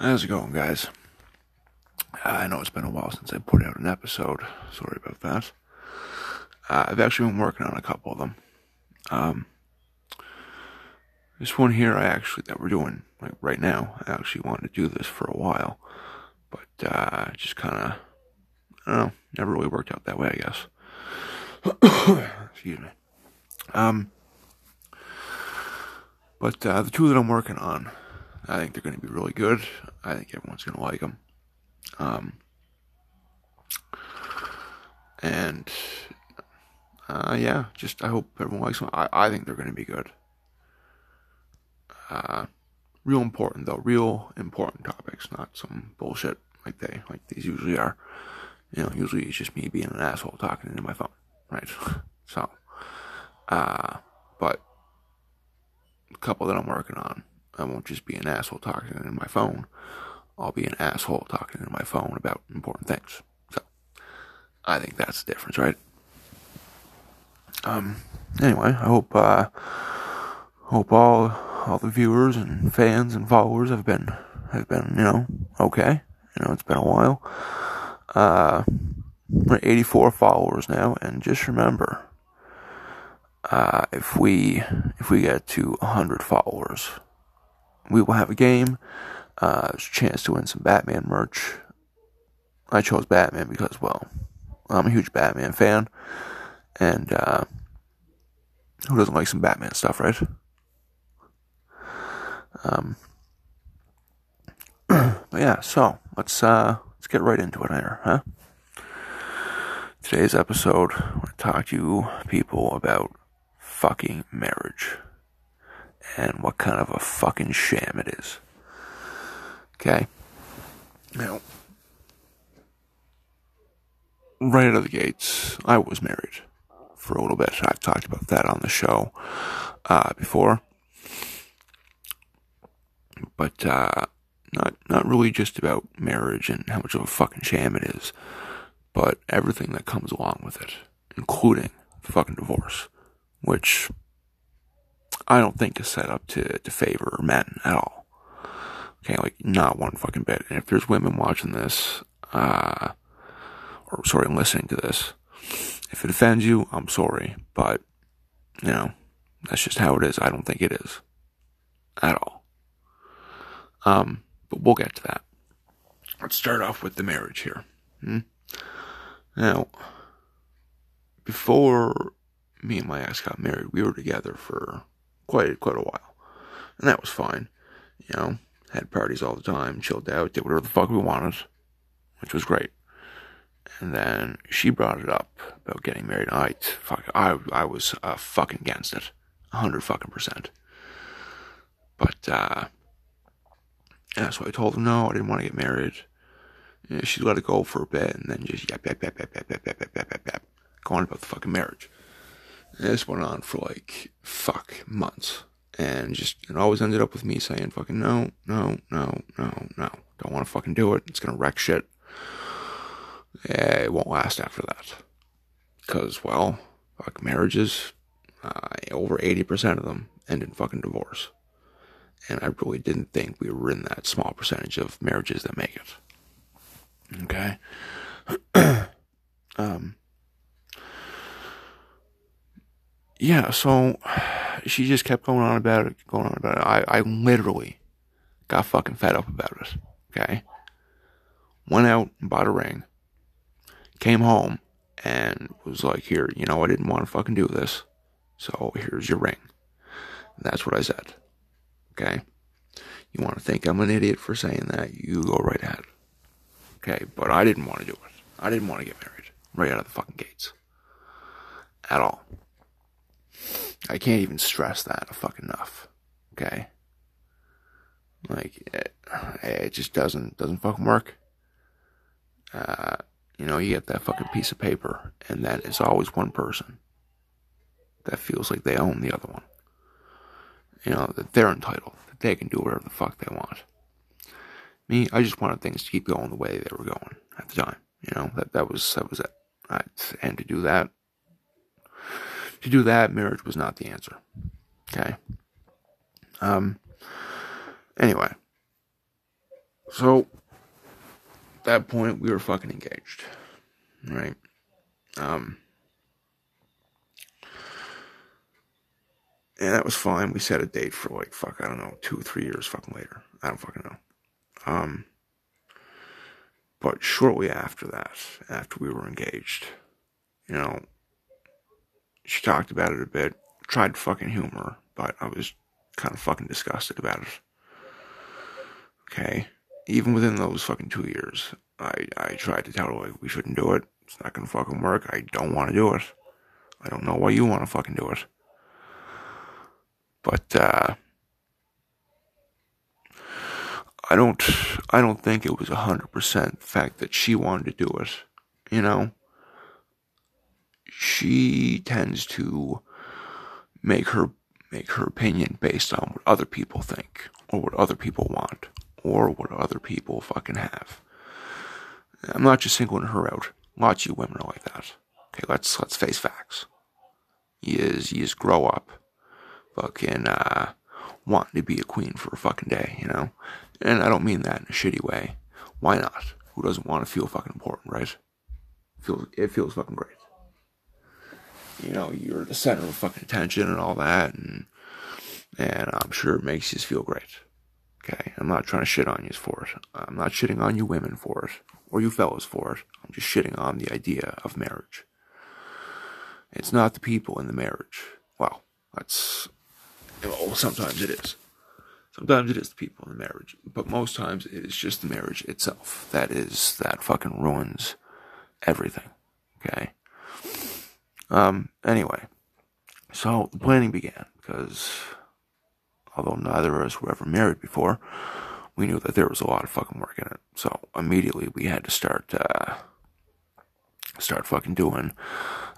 How's it going, guys? I know it's been a while since I put out an episode. Sorry about that. Uh, I've actually been working on a couple of them. Um, this one here, I actually that we're doing like right now. I actually wanted to do this for a while, but uh, just kind of, I don't know, never really worked out that way. I guess. Excuse me. Um, but uh, the two that I'm working on, I think they're going to be really good. I think everyone's going to like them. Um, and uh, yeah, just I hope everyone likes them. I, I think they're going to be good. Uh, real important though, real important topics, not some bullshit like they like these usually are. You know, usually it's just me being an asshole talking into my phone, right? so, uh, but a couple that I'm working on, I won't just be an asshole talking in my phone. I'll be an asshole talking in my phone about important things. So, I think that's the difference, right? Um. Anyway, I hope uh, hope all all the viewers and fans and followers have been have been you know okay. You know, it's been a while. Uh, we're at 84 followers now, and just remember, uh, if we if we get to 100 followers, we will have a game. Uh, there's a chance to win some Batman merch. I chose Batman because, well, I'm a huge Batman fan, and uh, who doesn't like some Batman stuff, right? Um, but yeah, so let's uh, let's get right into it here, huh? Today's episode, I want to talk to you people about fucking marriage and what kind of a fucking sham it is. Okay? Now, right out of the gates, I was married for a little bit. I've talked about that on the show uh, before. But uh, not not really just about marriage and how much of a fucking sham it is, but everything that comes along with it, including fucking divorce, which I don't think is set up to, to favor men at all. Okay, like not one fucking bit. And if there's women watching this, uh, or sorry, listening to this, if it offends you, I'm sorry, but you know, that's just how it is. I don't think it is at all. Um, but we'll get to that. Let's start off with the marriage here. Hmm? Now, before me and my ex got married, we were together for quite quite a while, and that was fine. You know, had parties all the time, chilled out, did whatever the fuck we wanted, which was great. And then she brought it up about getting married. I fuck, I I was uh, fucking against it, hundred fucking percent. But uh, yeah, so I told her no, I didn't want to get married. Yeah, she let it go for a bit, and then just yap yap yap yap yap yap yap yap yap yap, yap going about the fucking marriage. This went on for like fuck months, and just it always ended up with me saying fucking no, no, no, no, no, don't want to fucking do it. It's gonna wreck shit. Yeah, it won't last after that, because well, fuck marriages, uh, over eighty percent of them end in fucking divorce, and I really didn't think we were in that small percentage of marriages that make it. Okay. um. Yeah, so she just kept going on about it, going on about it. I, I literally got fucking fed up about it. Okay. Went out and bought a ring. Came home and was like, here, you know, I didn't want to fucking do this. So here's your ring. And that's what I said. Okay. You want to think I'm an idiot for saying that? You go right ahead. Okay. But I didn't want to do it. I didn't want to get married right out of the fucking gates. At all. I can't even stress that fucking enough. Okay. Like it, it just doesn't doesn't fucking work. Uh, you know, you get that fucking piece of paper, and that is always one person that feels like they own the other one. You know that they're entitled, that they can do whatever the fuck they want. Me, I just wanted things to keep going the way they were going at the time. You know that that was that was it. Right? And to do that, to do that, marriage was not the answer. Okay. Um. Anyway. So, at that point, we were fucking engaged. Right? Um, and that was fine. We set a date for like, fuck, I don't know, two, three years fucking later. I don't fucking know. Um, but shortly after that, after we were engaged, you know, she talked about it a bit, tried to fucking humor, but I was kind of fucking disgusted about it. Okay? Even within those fucking two years, I, I tried to tell her, like, we shouldn't do it. It's not gonna fucking work. I don't want to do it. I don't know why you want to fucking do it. But, uh, I don't, I don't think it was a hundred percent the fact that she wanted to do it. You know, she tends to make her make her opinion based on what other people think or what other people want or what other people fucking have. I'm not just singling her out. Lots of you women are like that. Okay, let's let's face facts. You is you just grow up fucking uh wanting to be a queen for a fucking day, you know? And I don't mean that in a shitty way. Why not? Who doesn't want to feel fucking important, right? Feels it feels fucking great. You know, you're the center of fucking attention and all that, and and I'm sure it makes you feel great. Okay, I'm not trying to shit on you for it. I'm not shitting on you women for it, or you fellas for it. I'm just shitting on the idea of marriage. It's not the people in the marriage. Well, that's well, sometimes it is. Sometimes it is the people in the marriage, but most times it is just the marriage itself that is that fucking ruins everything. Okay. Um. Anyway, so the planning began because although neither of us were ever married before, we knew that there was a lot of fucking work in it. So immediately we had to start uh, start fucking doing,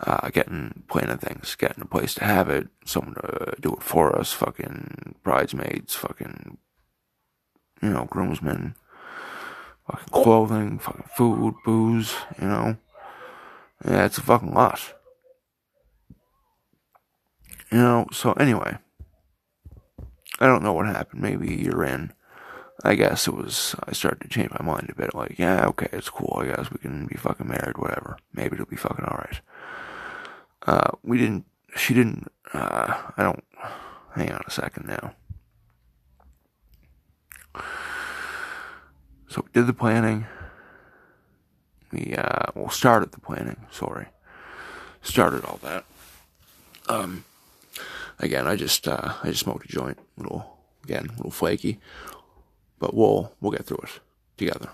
uh, getting planning things, getting a place to have it, someone to do it for us, fucking bridesmaids, fucking, you know, groomsmen, fucking clothing, fucking food, booze, you know. Yeah, it's a fucking lot. You know, so anyway, I don't know what happened. Maybe you're in. I guess it was, I started to change my mind a bit. Like, yeah, okay, it's cool. I guess we can be fucking married, whatever. Maybe it'll be fucking alright. Uh, we didn't, she didn't, uh, I don't, hang on a second now. So we did the planning. We, uh, well, started the planning, sorry. Started all that. Um, again, I just, uh, I just smoked a joint. Little, again, a little flaky. But we'll we'll get through it together.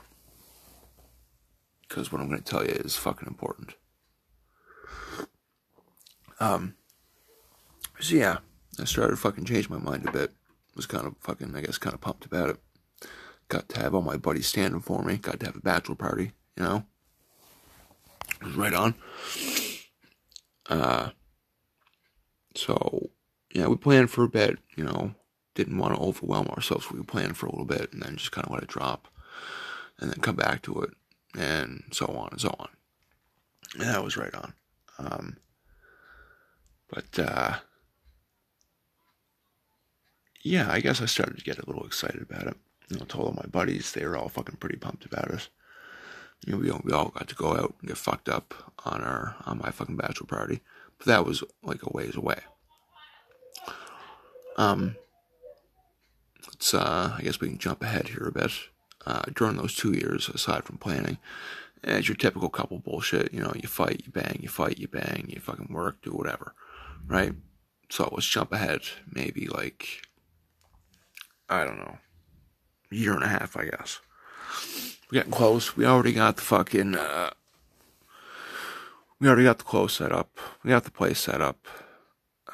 Because what I'm going to tell you is fucking important. Um. So yeah, I started to fucking change my mind a bit. Was kind of fucking, I guess, kind of pumped about it. Got to have all my buddies standing for me. Got to have a bachelor party. You know. It was right on. Uh. So yeah, we planned for a bit. You know, didn't want to overwhelm ourselves. We planned for a little bit and then just kind of let it drop and then come back to it and so on and so on. And that was right on. Um, but, uh, yeah, I guess I started to get a little excited about it. You know, told all my buddies, they were all fucking pretty pumped about it. You know, we all, we all got to go out and get fucked up on our, on my fucking bachelor party. But that was like a ways away. Um, let's, uh, I guess we can jump ahead here a bit. Uh, during those two years, aside from planning, it's your typical couple bullshit. You know, you fight, you bang, you fight, you bang, you fucking work, do whatever, right? So let's jump ahead, maybe like, I don't know, year and a half, I guess. We're getting close. We already got the fucking, uh, we already got the clothes set up. We got the place set up.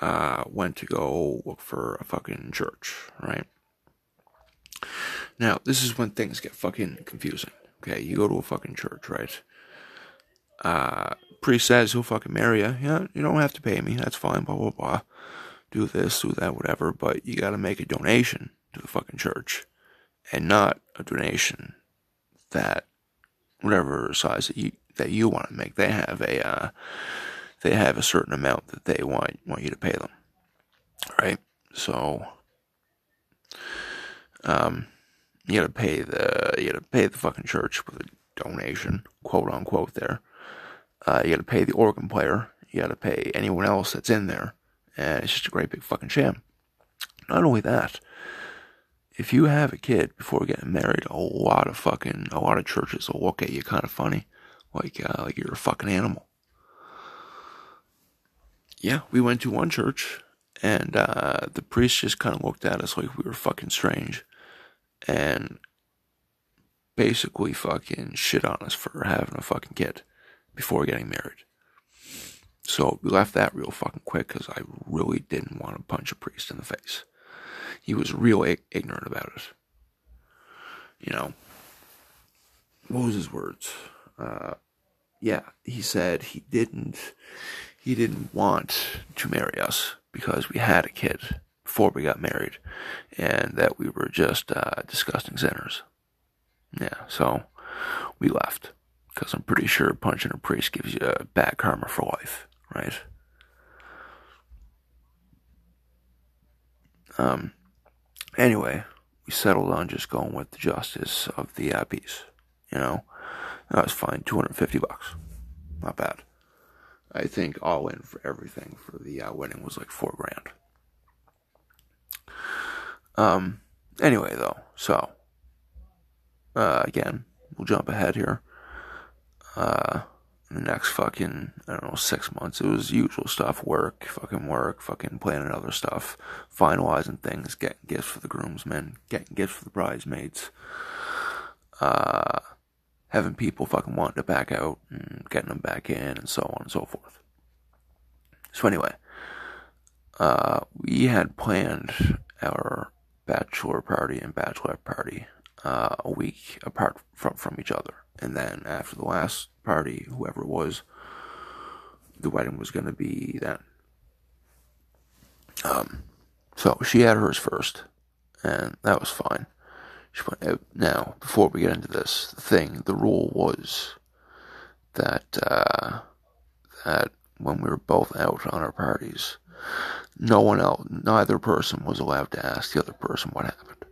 Uh, went to go look for a fucking church, right? Now, this is when things get fucking confusing. Okay, you go to a fucking church, right? Uh, priest says he'll fucking marry you. Yeah, you don't have to pay me. That's fine. Blah blah blah. Do this, do that, whatever. But you gotta make a donation to the fucking church, and not a donation that whatever size that you that you want to make. They have a uh, they have a certain amount that they want want you to pay them. Right. So um, you gotta pay the you gotta pay the fucking church with a donation, quote unquote. There, uh, you gotta pay the organ player. You gotta pay anyone else that's in there, and it's just a great big fucking sham. Not only that, if you have a kid before getting married, a lot of fucking a lot of churches will look at you kind of funny, like uh, like you're a fucking animal. Yeah, we went to one church, and uh, the priest just kind of looked at us like we were fucking strange and basically fucking shit on us for having a fucking kid before getting married. So we left that real fucking quick because I really didn't want to punch a priest in the face. He was real ignorant about it. You know, what was his words? Uh, yeah, he said he didn't, he didn't want to marry us because we had a kid before we got married, and that we were just uh, disgusting sinners. Yeah, so we left because I'm pretty sure punching a priest gives you a bad karma for life, right? Um. Anyway, we settled on just going with the justice of the uh, peace. You know, that was fine. Two hundred fifty bucks, not bad. I think all in for everything for the uh, wedding was like four grand. Um, anyway, though, so, uh, again, we'll jump ahead here. Uh, the next fucking, I don't know, six months, it was usual stuff work, fucking work, fucking planning other stuff, finalizing things, getting gifts for the groomsmen, getting gifts for the bridesmaids, uh, having people fucking wanting to back out and getting them back in, and so on and so forth. So, anyway, uh, we had planned our bachelor party and bachelorette party uh, a week apart from, from each other. And then after the last party, whoever it was, the wedding was going to be then. Um, so she had hers first, and that was fine. She went out. Now, before we get into this, thing, the rule was that uh, that when we were both out on our parties, no one else, neither person was allowed to ask the other person what happened.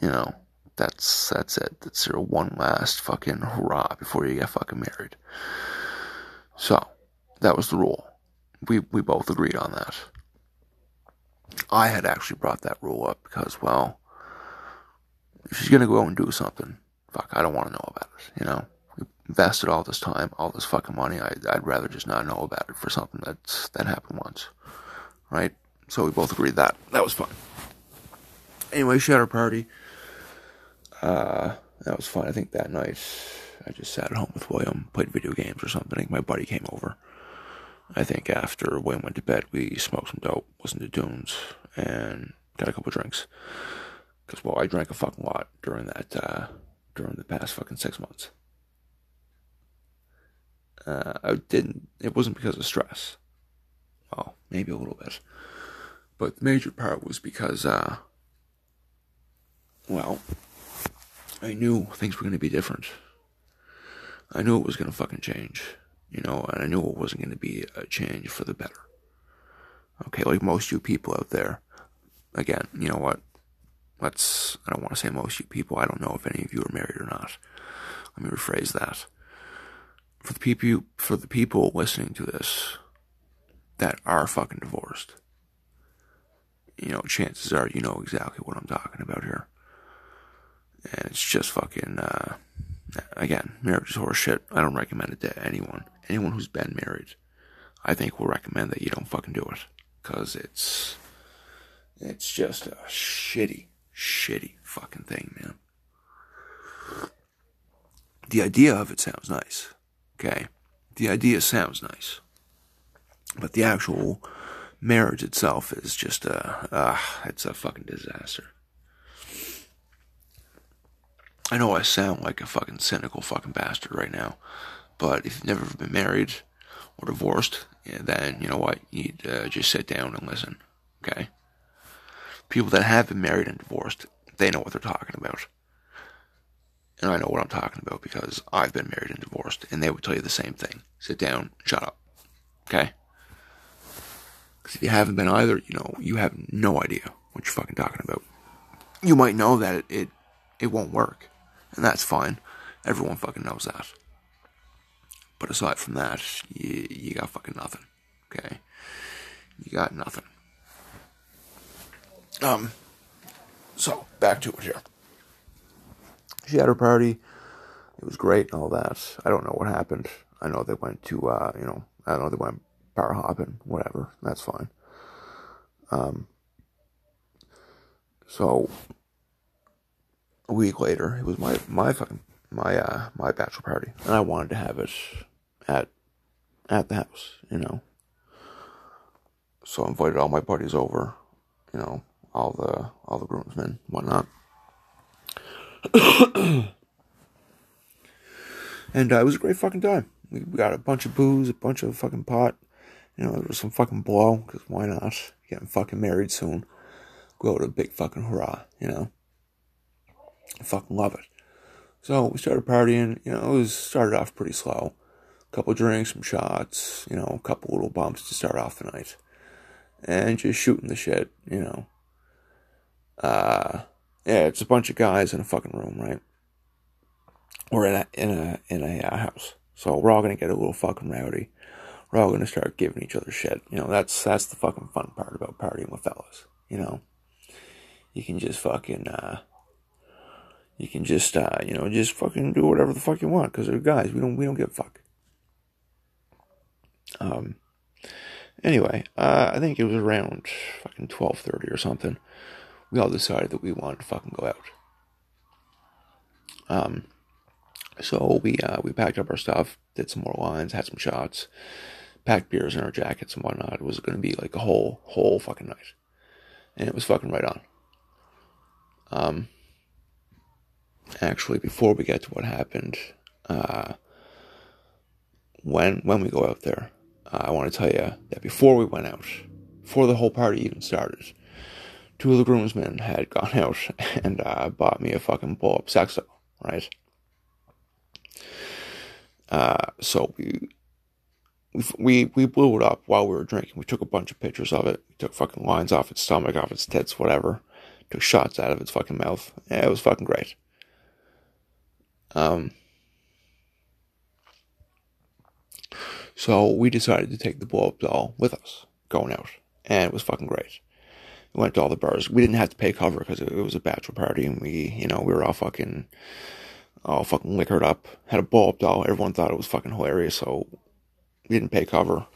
You know, that's that's it. That's your one last fucking hurrah before you get fucking married. So, that was the rule. We we both agreed on that. I had actually brought that rule up because, well, she's gonna go out and do something, fuck, I don't want to know about it. You know, we invested all this time, all this fucking money. I, I'd rather just not know about it for something that's that happened once right? So we both agreed that that was fun. Anyway, she had her party. Uh, that was fun. I think that night I just sat at home with William, played video games or something. My buddy came over. I think after William went to bed, we smoked some dope, listened to tunes, and got a couple drinks. Because well, I drank a fucking lot during that uh, during the past fucking six months. Uh, I didn't. It wasn't because of stress. Well, maybe a little bit. But the major part was because, uh, well, I knew things were going to be different. I knew it was going to fucking change, you know, and I knew it wasn't going to be a change for the better. Okay, like most you people out there, again, you know what? Let's, I don't want to say most you people, I don't know if any of you are married or not. Let me rephrase that. For the people, for the people listening to this, that are fucking divorced, you know, chances are you know exactly what I'm talking about here. And it's just fucking, uh, again, marriage is horseshit. I don't recommend it to anyone. Anyone who's been married, I think will recommend that you don't fucking do it. Cause it's, it's just a shitty, shitty fucking thing, man. The idea of it sounds nice. Okay? The idea sounds nice. But the actual marriage itself is just a, uh, it's a fucking disaster. I know I sound like a fucking cynical fucking bastard right now, but if you've never been married or divorced, then you know what? You need to just sit down and listen, okay? People that have been married and divorced, they know what they're talking about. And I know what I'm talking about because I've been married and divorced, and they would tell you the same thing. Sit down, shut up, okay? Because if you haven't been either, you know, you have no idea what you're fucking talking about. You might know that it, it it won't work. And that's fine. Everyone fucking knows that. But aside from that, you, you got fucking nothing. Okay? You got nothing. Um, so, back to it here. She had her party. It was great and all that. I don't know what happened. I know they went to, uh, you know, I don't know, they went bar hopping, whatever. That's fine. Um, so, a week later, it was my, my my, uh, my bachelor party. And I wanted to have it at, at the house, you know. So I invited all my buddies over, you know, all the, all the groomsmen, whatnot. and uh, it was a great fucking time. We got a bunch of booze, a bunch of fucking pot. You know, there was some fucking blow, because why not? Getting fucking married soon. Go to a big fucking hurrah, you know? I fucking love it. So we started partying, you know, it was started off pretty slow. A couple drinks, some shots, you know, a couple little bumps to start off the night. And just shooting the shit, you know. Uh, yeah, it's a bunch of guys in a fucking room, right? Or in a, in a, in a uh, house. So we're all gonna get a little fucking rowdy. We're all gonna start giving each other shit. You know, that's that's the fucking fun part about partying with fellas. You know, you can just fucking, uh, you can just, uh, you know, just fucking do whatever the fuck you want because they're guys. We don't we don't give a fuck. Um. Anyway, uh, I think it was around fucking twelve thirty or something. We all decided that we wanted to fucking go out. Um so we uh, we packed up our stuff, did some more lines, had some shots, packed beers in our jackets and whatnot. It was going to be like a whole whole fucking night, and it was fucking right on. Um, actually, before we get to what happened, uh, when when we go out there, uh, I want to tell you that before we went out, before the whole party even started, two of the groomsmen had gone out and uh, bought me a fucking blow up sexo, right? Uh, so we, we we blew it up while we were drinking. We took a bunch of pictures of it. We took fucking lines off its stomach, off its tits, whatever. Took shots out of its fucking mouth. Yeah, it was fucking great. Um. So we decided to take the blow up doll with us going out, and it was fucking great. We went to all the bars. We didn't have to pay cover because it was a bachelor party, and we, you know, we were all fucking all fucking liquored up. Had a ball up doll. Everyone thought it was fucking hilarious, so we didn't pay cover.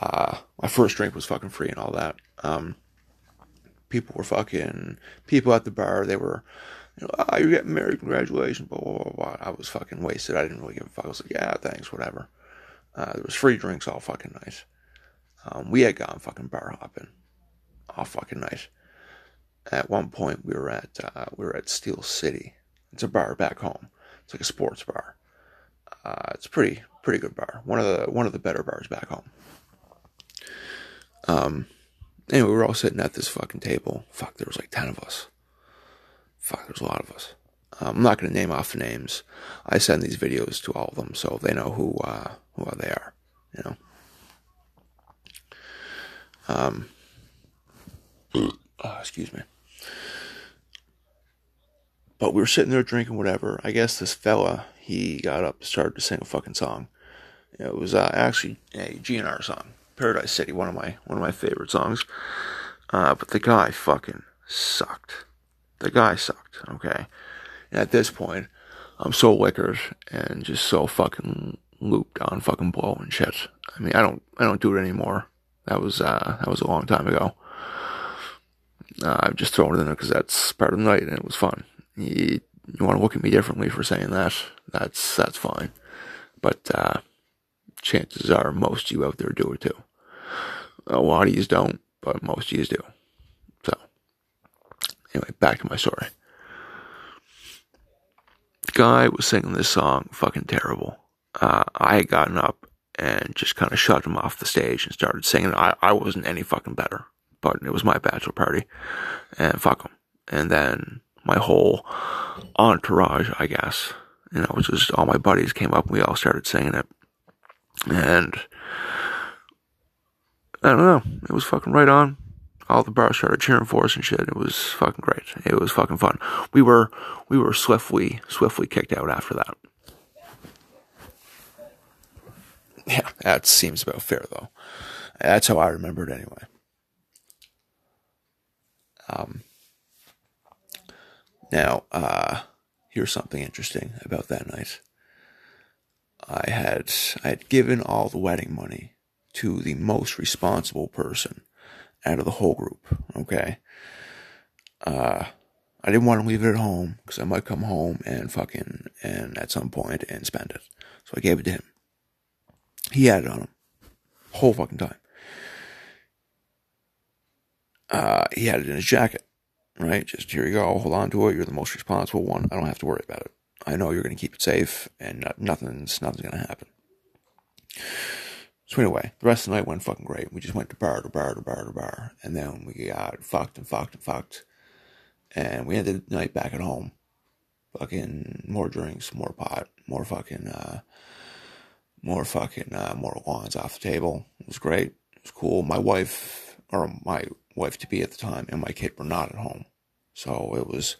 Uh, my first drink was fucking free and all that. Um, people were fucking people at the bar. They were, you know, oh, you're getting married, congratulations, blah blah blah blah. I was fucking wasted. I didn't really give a fuck. I was like, yeah, thanks, whatever. Uh, there was free drinks all fucking night. Um, we had gone fucking bar hopping all fucking night. At one point, we were at uh, we were at Steel City. It's a bar back home. It's like a sports bar. Uh, it's pretty pretty good bar. One of the one of the better bars back home. Um. Anyway, we were all sitting at this fucking table. Fuck, there was like ten of us. Fuck, there's a lot of us. Um, I'm not going to name off names. I send these videos to all of them so they know who uh, who they are. You know. Um. Oh, excuse me. But we were sitting there drinking whatever. I guess this fella, he got up and started to sing a fucking song. It was uh, actually a GNR song, Paradise City, one of my one of my favorite songs. Uh, but the guy fucking sucked. The guy sucked. Okay, and at this point, I'm so liquored and just so fucking looped on fucking blow and shit. I mean, I don't I don't do it anymore. That was uh, that was a long time ago. Uh, I've just thrown it in there because that's part of the night and it was fun you, you want to look at me differently for saying that, that's that's fine. But uh, chances are most of you out there do it too. A lot of you don't, but most of you do. So, anyway, back to my story. The guy was singing this song, fucking terrible. Uh, I had gotten up and just kind of shut him off the stage and started singing. I, I wasn't any fucking better, but it was my bachelor party, and fuck them. And then my whole entourage, I guess. You know, it was just all my buddies came up and we all started singing it. And I don't know, it was fucking right on. all the bars started cheering for us and shit. It was fucking great. It was fucking fun. We were we were swiftly swiftly kicked out after that. Yeah, that seems about fair though. That's how I remember it anyway. Um, now, uh, here's something interesting about that night. I had I had given all the wedding money to the most responsible person out of the whole group. Okay. Uh, I didn't want to leave it at home because I might come home and fucking and at some point and spend it. So I gave it to him. He had it on him, whole fucking time. Uh, he had it in his jacket, right? Just here you go, hold on to it. You're the most responsible one. I don't have to worry about it. I know you're going to keep it safe, and nothing's nothing's going to happen. So anyway, the rest of the night went fucking great. We just went to bar to bar to bar to bar, and then we got fucked and fucked and fucked, and we ended the night back at home. Fucking more drinks, more pot, more fucking, uh, more fucking, uh, more lawns off the table. It was great. It was cool. My wife, or my wife to be at the time, and my kid were not at home, so it was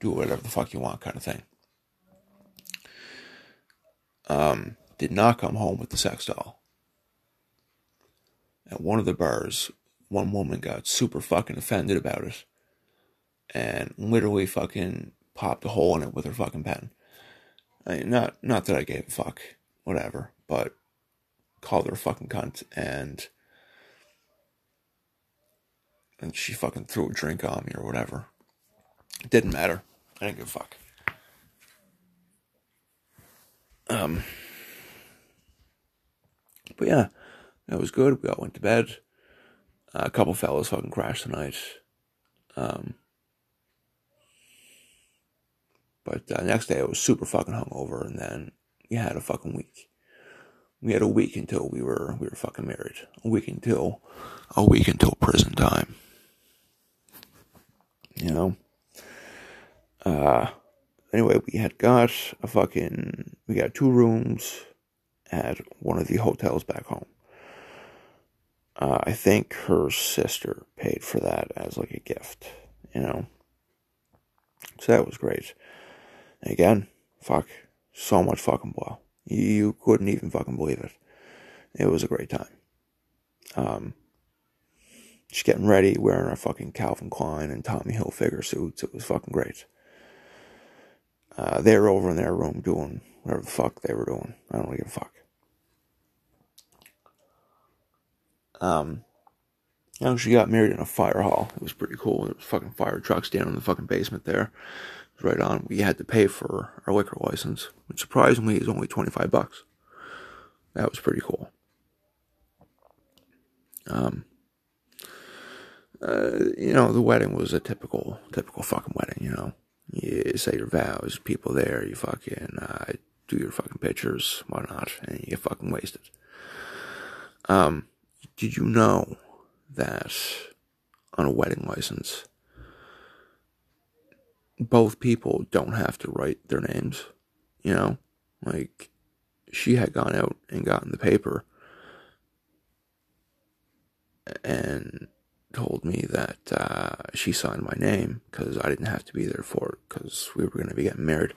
do whatever the fuck you want kind of thing. Um, did not come home with the sex doll at one of the bars, one woman got super fucking offended about it and literally fucking popped a hole in it with her fucking pen. I mean, not not that I gave a fuck, whatever, but called her fucking cunt and and she fucking threw a drink on me or whatever. It didn't matter. I didn't give a fuck. Um, but yeah, it was good. We all went to bed. Uh, a couple fellas fucking crashed tonight. Um, but uh, next day I was super fucking hungover, and then we had a fucking week. We had a week until we were we were fucking married. A week until a week until prison time. You know. Uh, anyway, we had got a fucking we got two rooms at one of the hotels back home. Uh, I think her sister paid for that as like a gift, you know. So that was great. And again, fuck, so much fucking blow. You couldn't even fucking believe it. It was a great time. Um, just getting ready, wearing our fucking Calvin Klein and Tommy Hilfiger suits. It was fucking great. Uh, they were over in their room doing whatever the fuck they were doing. I don't give a fuck. Um, you she got married in a fire hall. It was pretty cool. There was fucking fire trucks down in the fucking basement there. It was right on. We had to pay for our liquor license, which surprisingly is only 25 bucks. That was pretty cool. Um, uh, you know, the wedding was a typical, typical fucking wedding, you know. You say your vows, people there, you fucking, uh, do your fucking pictures, whatnot, and you get fucking wasted. Um, did you know that on a wedding license, both people don't have to write their names? You know, like she had gone out and gotten the paper and told me that uh, she signed my name because I didn't have to be there for it because we were going to be getting married.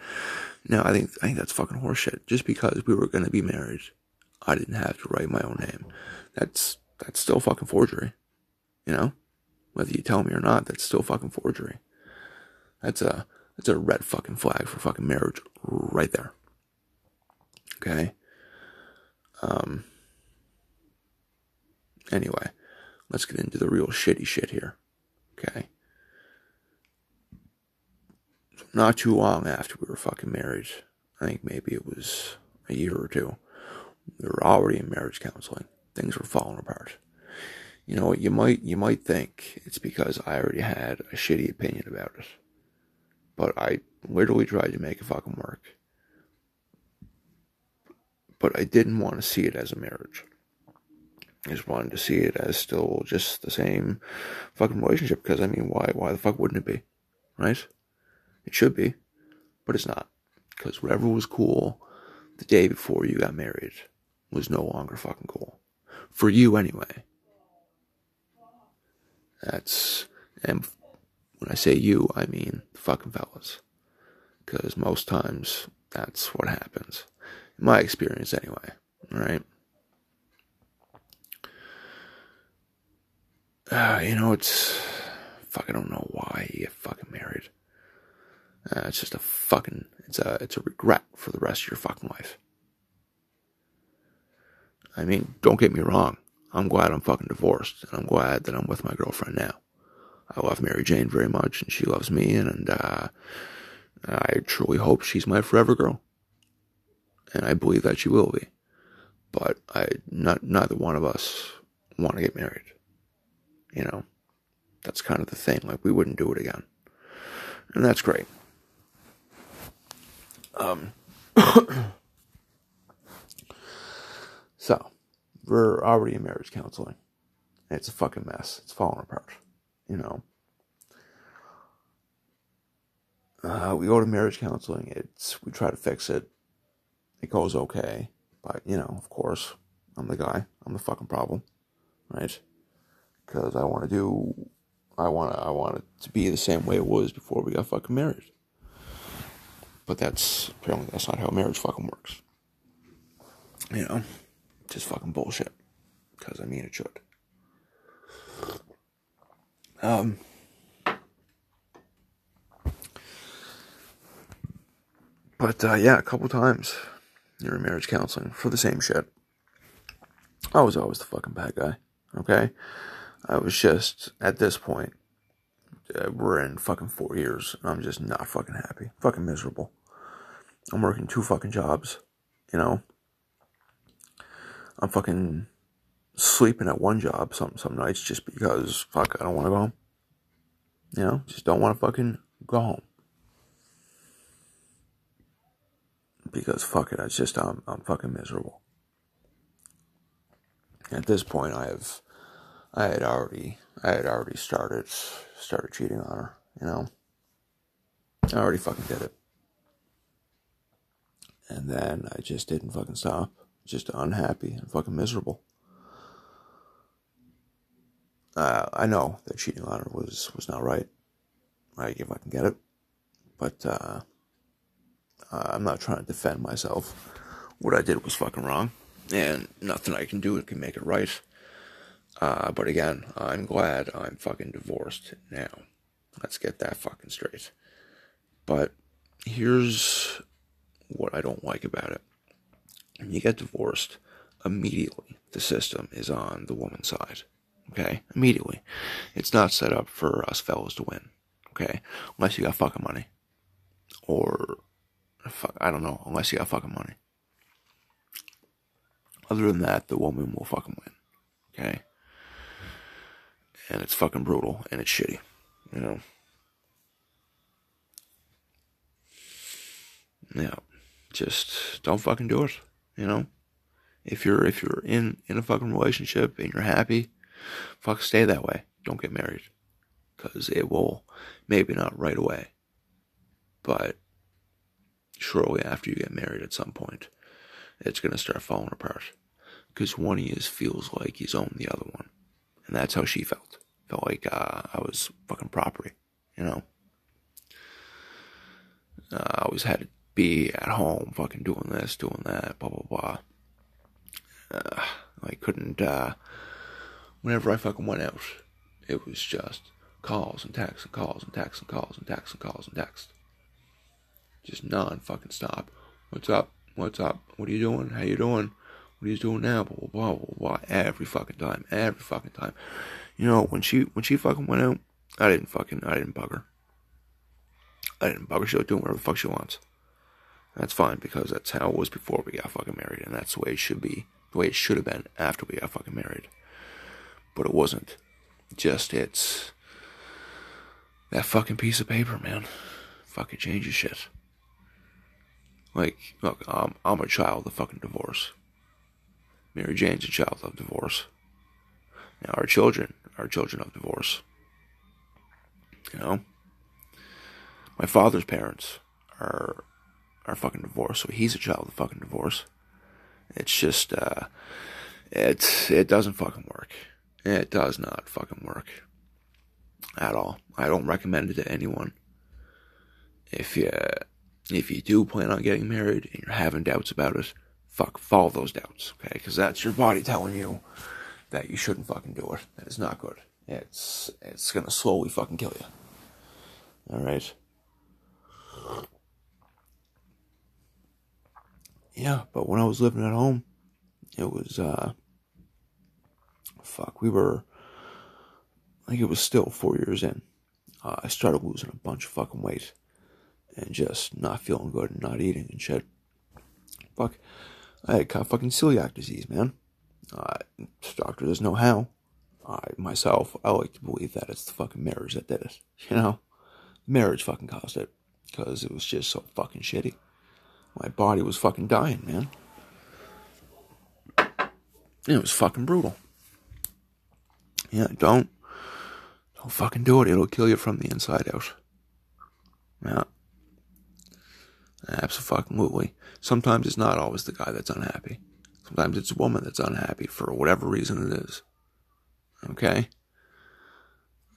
No, I think I think that's fucking horseshit. Just because we were going to be married, I didn't have to write my own name. That's that's still fucking forgery. You know? Whether you tell me or not, that's still fucking forgery. That's a that's a red fucking flag for fucking marriage right there. Okay? Um anyway, let's get into the real shitty shit here. Okay? Not too long after we were fucking married, I think maybe it was a year or two, we were already in marriage counseling things were falling apart. You know, what you might you might think it's because I already had a shitty opinion about it. But I literally tried to make it fucking work. But I didn't want to see it as a marriage. I just wanted to see it as still just the same fucking relationship because I mean why why the fuck wouldn't it be? Right? It should be. But it's not. Because whatever was cool the day before you got married was no longer fucking cool for you anyway. That's, and when I say you, I mean the fucking fellas. Because most times that's what happens. In my experience, anyway. Right? Uh, you know, it's. Fuck, I don't know why you get fucking married. Uh, it's just a fucking. It's a, it's a regret for the rest of your fucking life. I mean, don't get me wrong. I'm glad I'm fucking divorced, and I'm glad that I'm with my girlfriend now. I love Mary Jane very much, and she loves me, and uh, I truly hope she's my forever girl, and I believe that she will be. But I, not neither one of us want to get married. You know, that's kind of the thing. Like we wouldn't do it again, and that's great. Um. so, we're already in marriage counseling. It's a fucking mess. It's falling apart. You know. Uh, we go to marriage counseling. It's we try to fix it. It goes okay, but you know, of course, I'm the guy. I'm the fucking problem, right? Because I want to do, I want I want it to be the same way it was before we got fucking married. But that's apparently that's not how marriage fucking works. You know, just fucking bullshit. Because I mean, it should. Um. But uh, yeah, a couple times you're in marriage counseling for the same shit. I was always the fucking bad guy. Okay, I was just at this point. Uh, we're in fucking four years, and I'm just not fucking happy. Fucking miserable. I'm working two fucking jobs. You know. I'm fucking sleeping at one job some some nights just because fuck I don't want to go home. You know, just don't want to fucking go home. because fuck it, it's just I'm I'm fucking miserable. At this point, I have I had already I had already started started cheating on her. You know, I already fucking did it, and then I just didn't fucking stop. Just unhappy and fucking miserable. Uh, I know that cheating on her was was not right. Right, if I can get it, but. uh uh, I'm not trying to defend myself. What I did was fucking wrong, and nothing I can do can make it right. Uh, but again, I'm glad I'm fucking divorced now. Let's get that fucking straight. But here's what I don't like about it. When you get divorced, immediately the system is on the woman's side. Okay? Immediately. It's not set up for us fellas to win. Okay? Unless you got fucking money. Or Fuck, I don't know, unless you got fucking money. Other than that, the woman will fucking win. And it's fucking brutal and it's shitty. You know? Yeah. Just don't fucking do it. You know? If you're if you're in in a fucking relationship and you're happy, fuck stay that way. Don't get married. Cause it will maybe not right away. But shortly after you get married at some point, it's to start falling apart. Because one of you feels like he's owned the other one. And that's how she felt. Felt like uh, I was fucking property, you know? Uh, I always had to be at home, fucking doing this, doing that, blah, blah, blah. Uh, I couldn't, uh, whenever I fucking went out, it was just calls and texts and calls and texts and calls and texts and calls and texts just non fucking stop. What's up? What's up? What are you doing? How you doing? What you doing now? Blah blah blah blah. Every fucking time. Every fucking time. You know when she when she fucking went out, I didn't fucking I didn't bug her. I didn't bug her. She was doing whatever the fuck she wants. That's fine because that's how it was before we got fucking married, and that's the way it should be. The way it should have been after we got fucking married. But it wasn't. Just it's that fucking piece of paper, man. Fucking changes shit. Like, look, I'm, I'm a child of fucking divorce. Mary Jane's a child of divorce. Now, our children are children of divorce. You know? My father's parents are are fucking divorced, so he's a child of fucking divorce. It's just, uh, it, it doesn't fucking work. It does not fucking work. at all. I don't recommend it to anyone. If you if you do plan on getting married and you're having doubts about it, fuck, follow those doubts, okay? Because that's your body telling you that you shouldn't fucking do it. That is not good. It's it's gonna slowly fucking kill you. All right. Yeah, but when I was living at home, it was uh, fuck. We were, I think it was still four years in. Uh, I started losing a bunch of fucking weight, and just not feeling good and not eating and shit. Fuck, I had fucking celiac disease, man. Uh, doctor doesn't know how. I myself, I like to believe that it's the fucking marriage that did it. You know, marriage fucking caused it because it was just so fucking shitty. My body was fucking dying, man. It was fucking brutal. Yeah, don't don't fucking do it. It'll kill you from the inside out. Yeah. Absolutely. Sometimes it's not always the guy that's unhappy. Sometimes it's a woman that's unhappy for whatever reason it is. Okay?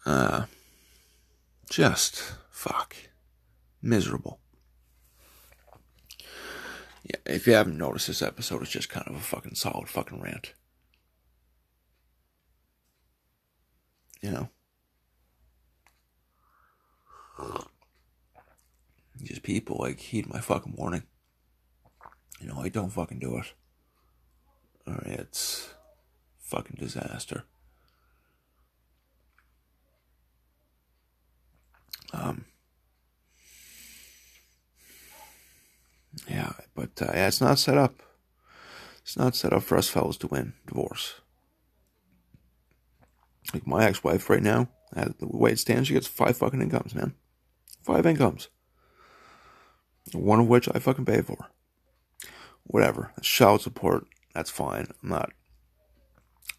Uh, just fuck. Miserable. Yeah, if you haven't noticed, this episode is just kind of a fucking solid fucking rant. You know? Just people like heed my fucking warning. You know, I don't fucking do it. Or it's fucking disaster. Um, yeah, but uh, yeah, it's not set up. It's not set up for us fellas to win divorce. Like my ex-wife right now, the way it stands, she gets five fucking incomes, man. Five incomes. One of which I fucking pay for. Whatever. Child support, that's fine. I'm not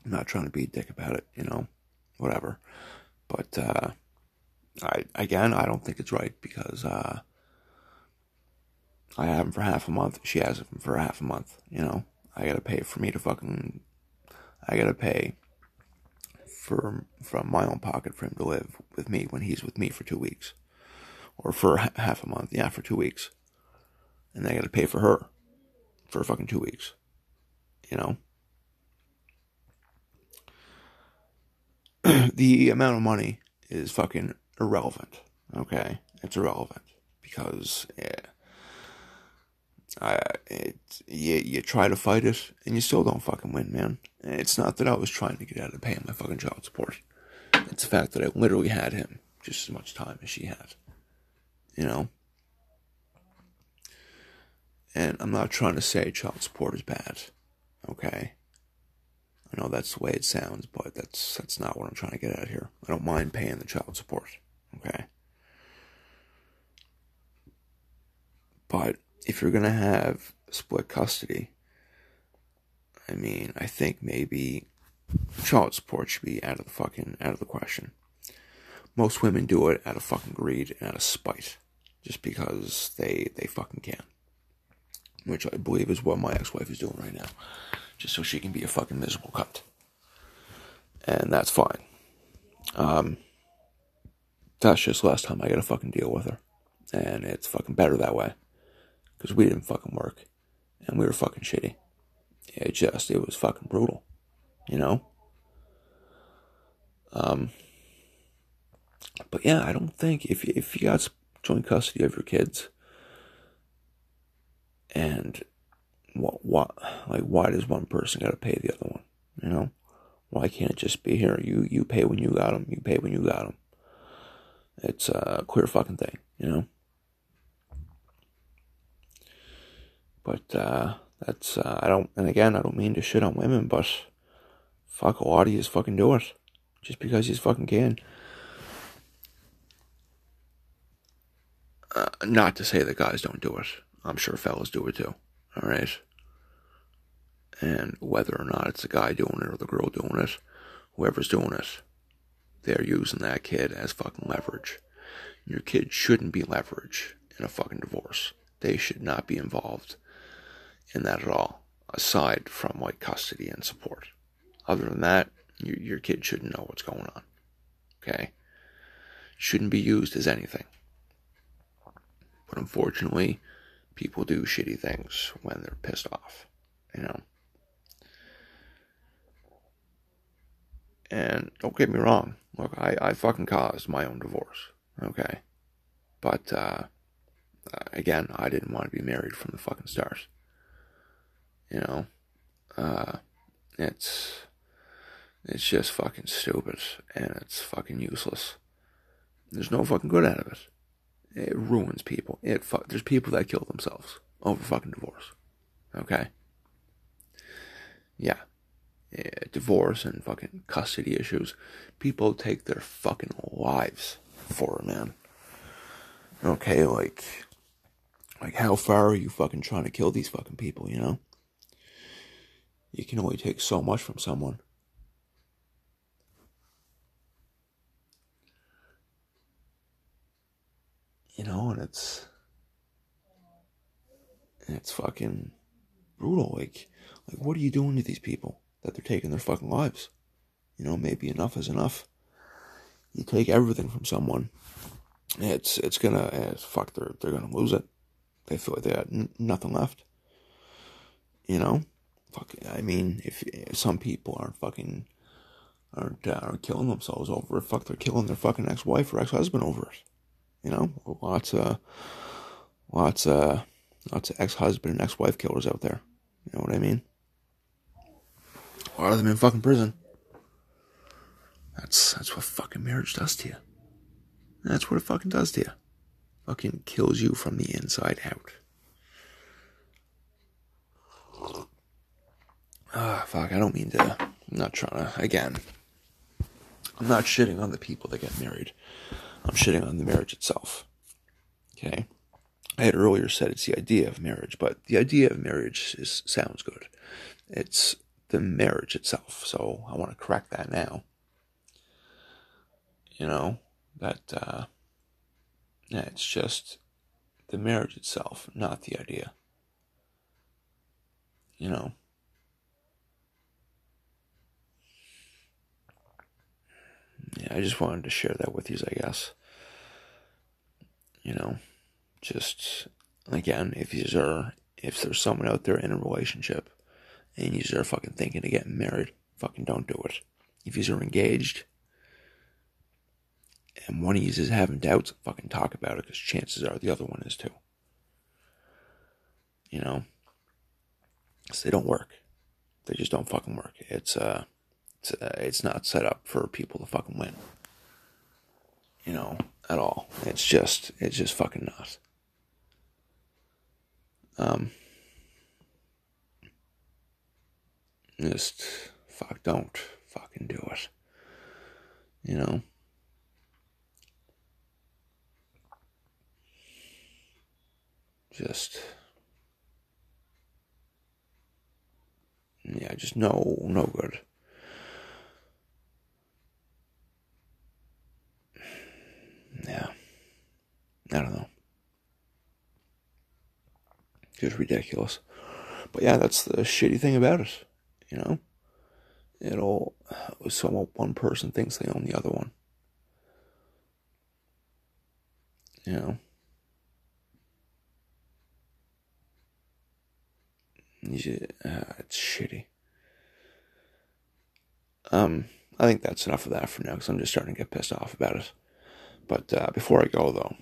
I'm not trying to be a dick about it, you know. Whatever. But uh I again I don't think it's right because uh I have him for half a month. She has him for half a month. You know, I gotta pay for me to fucking. I gotta pay for from my own pocket for him to live with me when he's with me for two weeks, or for half a month. Yeah, for two weeks, and I gotta pay for her for fucking two weeks. You know. the amount of money is fucking irrelevant. Okay, it's irrelevant because yeah, I, it, you, you try to fight it and you still don't fucking win, man. it's not that I was trying to get out of paying my fucking child support. It's the fact that I literally had him just as much time as she had. You know? And I'm not trying to say child support is bad. Okay? I know that's the way it sounds, but that's that's not what I'm trying to get at here. I don't mind paying the child support. Okay? But if you're gonna have split custody, I mean, I think maybe child support should be out of the fucking out of the question. Most women do it out of fucking greed and out of spite, just because they they fucking can. Which I believe is what my ex-wife is doing right now, just so she can be a fucking miserable cunt. And that's fine. Um, that's just last time I got to fucking deal with her, and it's fucking better that way because we didn't fucking work and we were fucking shitty. It just, it was fucking brutal, you know? Um, but yeah, I don't think if, if you got joint custody of your kids and what, what, like, why does one person got to pay the other one? You know? Why can't it just be here? You, you pay when you got them, you pay when you got them. It's a clear fucking thing, you know? But uh, that's uh, I don't. And again, I don't mean to shit on women, but fuck, a lot of you fucking do it just because you fucking can. Uh, not to say that guys don't do it. I'm sure fellas do it too. All right. And whether or not it's the guy doing it or the girl doing it, whoever's doing it, they're using that kid as fucking leverage. Your kid shouldn't be leverage in a fucking divorce. They should not be involved in that at all, aside from like custody and support. Other than that, you, your kid shouldn't know what's going on. Okay? shouldn't be used as anything. But unfortunately, people do shitty things when they're pissed off, you know. And don't get me wrong, look, I, I fucking caused my own divorce, okay? But, uh, again, I didn't want to be married from the fucking stars, You know, uh, it's, it's just fucking stupid and it's fucking useless. There's no fucking good out of it. It ruins people. It fuck. There's people that kill themselves over fucking divorce. Okay. Yeah. yeah. Divorce and fucking custody issues. People take their fucking lives for it, man. Okay, like, like how far are you fucking trying to kill these fucking people? You know. You can only take so much from someone. You know, and it's it's fucking brutal. Like, like what are you doing to these people that they're taking their fucking lives? You know, maybe enough is enough. You take everything from someone, it's it's gonna it's, fuck. They're they're gonna lose it. They feel like they got n- nothing left. You know, fuck. I mean, if, if some people aren't fucking aren't uh, aren't killing themselves over it, fuck, they're killing their fucking ex wife or ex husband over it. You know, lots of lots of lots of ex-husband and ex-wife killers out there. You know what I mean? A lot of them in fucking prison. That's that's what fucking marriage does to you. That's what it fucking does to you. Fucking kills you from the inside out. Ah, fuck, I don't mean to. I'm not trying to. Again, I'm not shitting on the people that get married. I'm shitting on the marriage itself. Okay? I had earlier said it's the idea of marriage, but the idea of marriage is, sounds good. It's the marriage itself. So I want to correct that now. You know, that, uh, yeah, it's just the marriage itself, not the idea. You know? Yeah, I just wanted to share that with you, I guess you know, just again, if you are if there's someone out there in a relationship and you are fucking thinking of getting married, fucking don't do it. If you are engaged and one of you is having doubts, fucking talk about it because chances are the other one is too. You know, they don't work. They just don't fucking work. It's uh, uh, it's not set up for people to fucking win. You know, at all. It's just, it's just fucking not. Um, just fuck, don't fucking do it. You know? Just, yeah, just no, no good. yeah, I don't know. Just ridiculous. But yeah, that's the shitty thing about it. You know, it'll somewhat one person thinks they own the other one. You know. Uh, it's shitty. Um, I think that's enough of that for now because I'm just starting to get pissed off about it. But uh, before I go, though,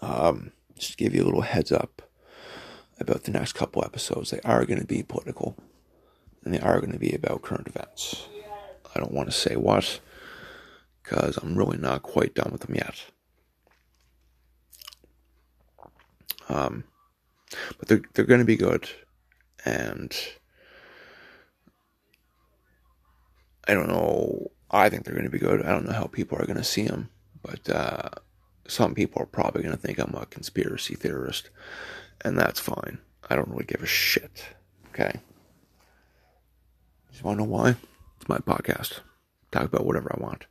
um, just give you a little heads up about the next couple episodes. They are going to be political, and they are going to be about current events. I don't want to say what, because I'm really not quite done with them yet. Um, but they're they're going to be good, and I don't know. I think they're going to be good. I don't know how people are going to see them. But uh, some people are probably going to think I'm a conspiracy theorist, and that's fine. I don't really give a shit. Okay. You want to know why? It's my podcast. Talk about whatever I want.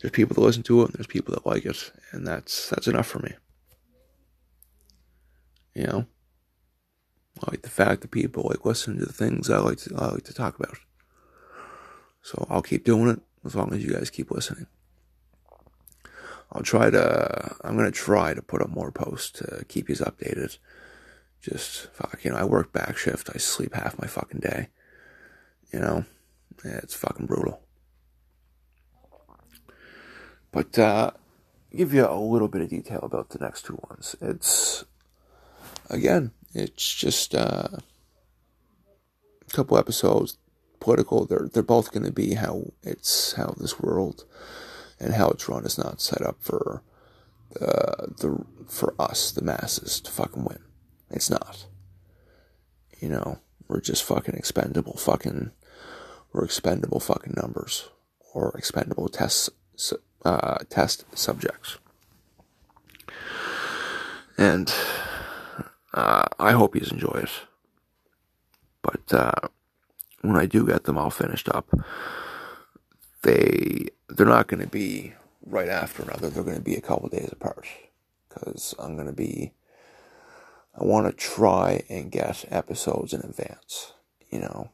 There's people that listen to it, and there's people that like it, and that's that's enough for me. You know, I like the fact that people like listen to the things I like to I like to talk about. So I'll keep doing it as long as you guys keep listening. I'll try to. I'm gonna try to put up more posts to keep you updated. Just fuck, you know. I work back shift. I sleep half my fucking day. You know, yeah, it's fucking brutal. But uh, give you a little bit of detail about the next two ones. It's again, it's just uh, a couple episodes political. They're they're both going to be how it's how this world and how it's run is not set up for uh, the for us the masses to fucking win. It's not. You know, we're just fucking expendable fucking we're expendable fucking numbers or expendable test uh, test subjects. And uh, I hope you enjoy it. But uh, when I do get them all finished up, they they're not going to be right after another. They're going to be a couple days apart because I'm going to be. I want to try and get episodes in advance. You know,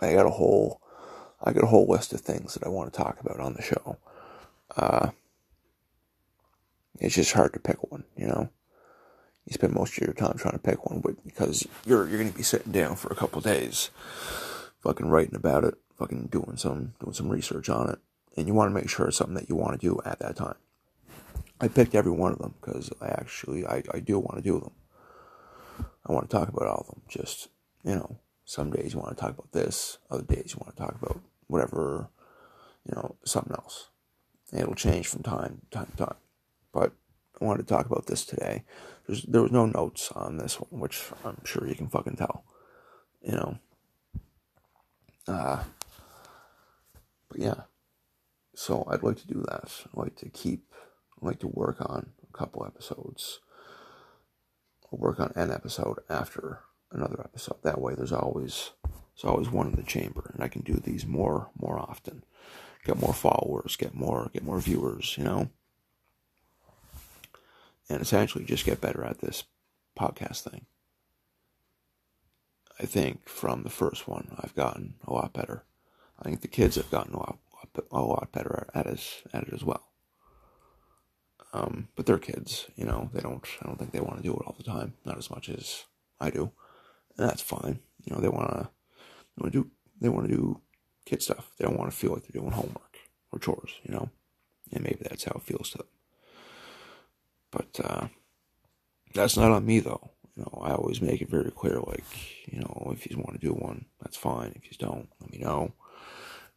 I got a whole, I got a whole list of things that I want to talk about on the show. Uh, it's just hard to pick one. You know, you spend most of your time trying to pick one, but because you're you're going to be sitting down for a couple days, fucking writing about it fucking doing some doing some research on it, and you want to make sure it's something that you want to do at that time. I picked every one of them because I actually I, I do want to do them. I want to talk about all of them. Just you know, some days you want to talk about this, other days you want to talk about whatever, you know, something else. It'll change from time to time to time. But I wanted to talk about this today. There's there was no notes on this one, which I'm sure you can fucking tell. You know. Uh but yeah, so I'd like to do that. I'd like to keep, I'd like to work on a couple episodes. I'll work on an episode after another episode. That way, there's always there's always one in the chamber, and I can do these more more often. Get more followers, get more get more viewers, you know, and essentially just get better at this podcast thing. I think from the first one, I've gotten a lot better. I think the kids have gotten a lot, a lot better at it, at it as well. Um, but they're kids, you know. They don't. I don't think they want to do it all the time. Not as much as I do, and that's fine. You know, they want to. Want to do. They want to do kid stuff. They don't want to feel like they're doing homework or chores. You know, and maybe that's how it feels to them. But uh, that's not on me, though. You know, I always make it very clear. Like, you know, if you want to do one, that's fine. If you don't, let me know.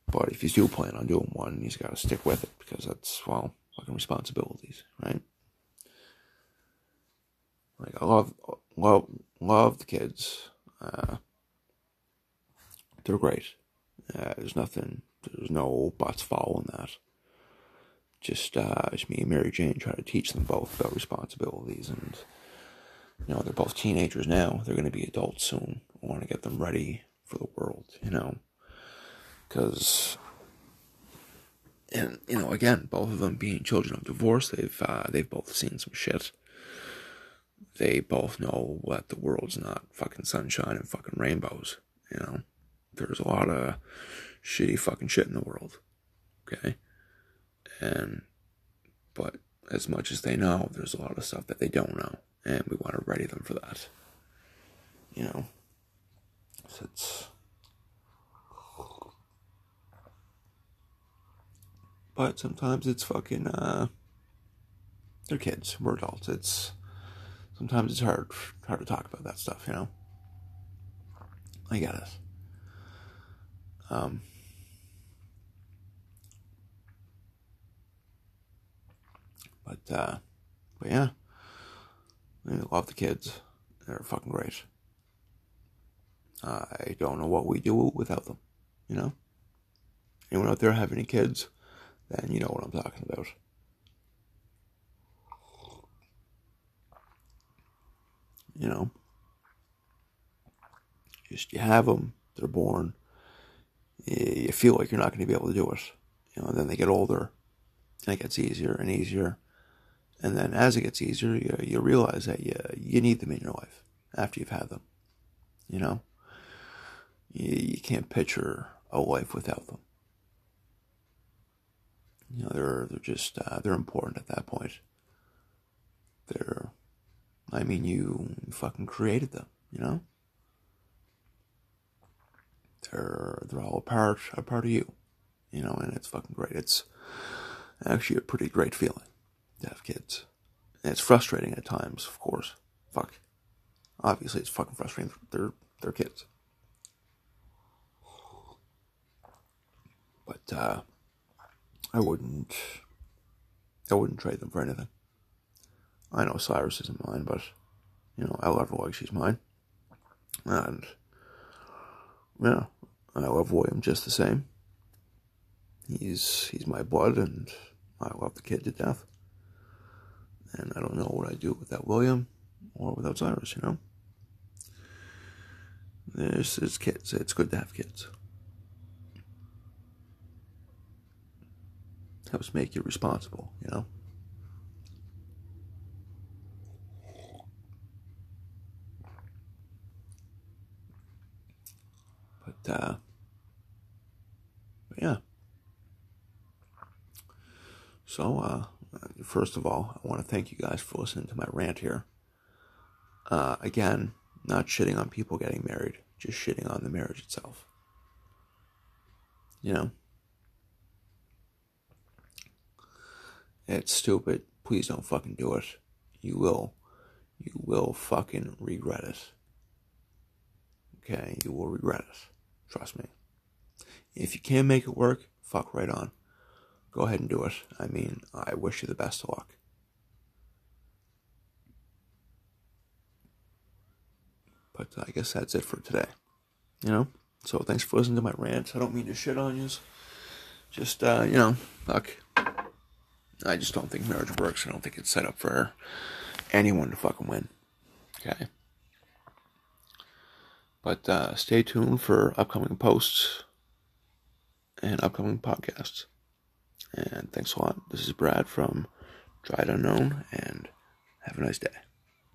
But if you do plan on doing one, he's got to stick with it because that's, well, fucking responsibilities, right? Like, I love, love, love the kids. Uh, they're great. Uh, there's nothing, there's no buts following that. Just, uh, just me and Mary Jane trying to teach them both about responsibilities and, you know, they're both teenagers now. They're going to be adults soon. I want to get them ready for the world, you know because and you know again both of them being children of divorce they've uh, they've both seen some shit. They both know that the world's not fucking sunshine and fucking rainbows you know? There's a lot of shitty fucking shit in the world okay? And but as much as they know there's a lot of stuff that they don't know and we want to ready them for that you know? So it's But sometimes it's fucking, uh, they're kids. We're adults. It's, sometimes it's hard, hard to talk about that stuff, you know? I get it. Um, but, uh, but yeah, I love the kids. They're fucking great. I don't know what we do without them, you know? Anyone out there have any kids? Then you know what I'm talking about. You know, just you have them, they're born, you feel like you're not going to be able to do it. You know, and then they get older, and it gets easier and easier. And then as it gets easier, you, you realize that you, you need them in your life after you've had them. You know, you, you can't picture a life without them You know, they're they're just uh, they're important at that point. They're, I mean, you fucking created them. You know, they're they're all a part a part of you. You know, and it's fucking great. It's actually a pretty great feeling to have kids. And it's frustrating at times, of course. Fuck. Obviously, it's fucking frustrating. They're they're kids. But uh, I wouldn't. I wouldn't trade them for anything. I know Cyrus isn't mine, but you know I love her like she's mine, and yeah, I love William just the same. He's he's my blood, and I love the kid to death. And I don't know what I'd do without William or without Cyrus, you know. This is kids. It's good to have kids. Helps make you responsible, you know. But uh, but yeah. So, uh, first of all, I want to thank you guys for listening to my rant here. Uh, again, not shitting on people getting married, just shitting on the marriage itself. You know? It's stupid. Please don't fucking do it. You will. You will fucking regret it. Okay? You will regret it. Trust me. If you can't make it work, fuck right on. Go ahead and do it. I mean, I wish you the best of luck. But I guess that's it for today. You know? So thanks for listening to my rant. I don't mean to shit on you. Just, uh, you know, fuck. I just don't think marriage works. I don't think it's set up for anyone to fucking win. Okay? But uh, stay tuned for upcoming posts and upcoming podcasts. And thanks a lot. This is Brad from Tried Unknown, and have a nice day.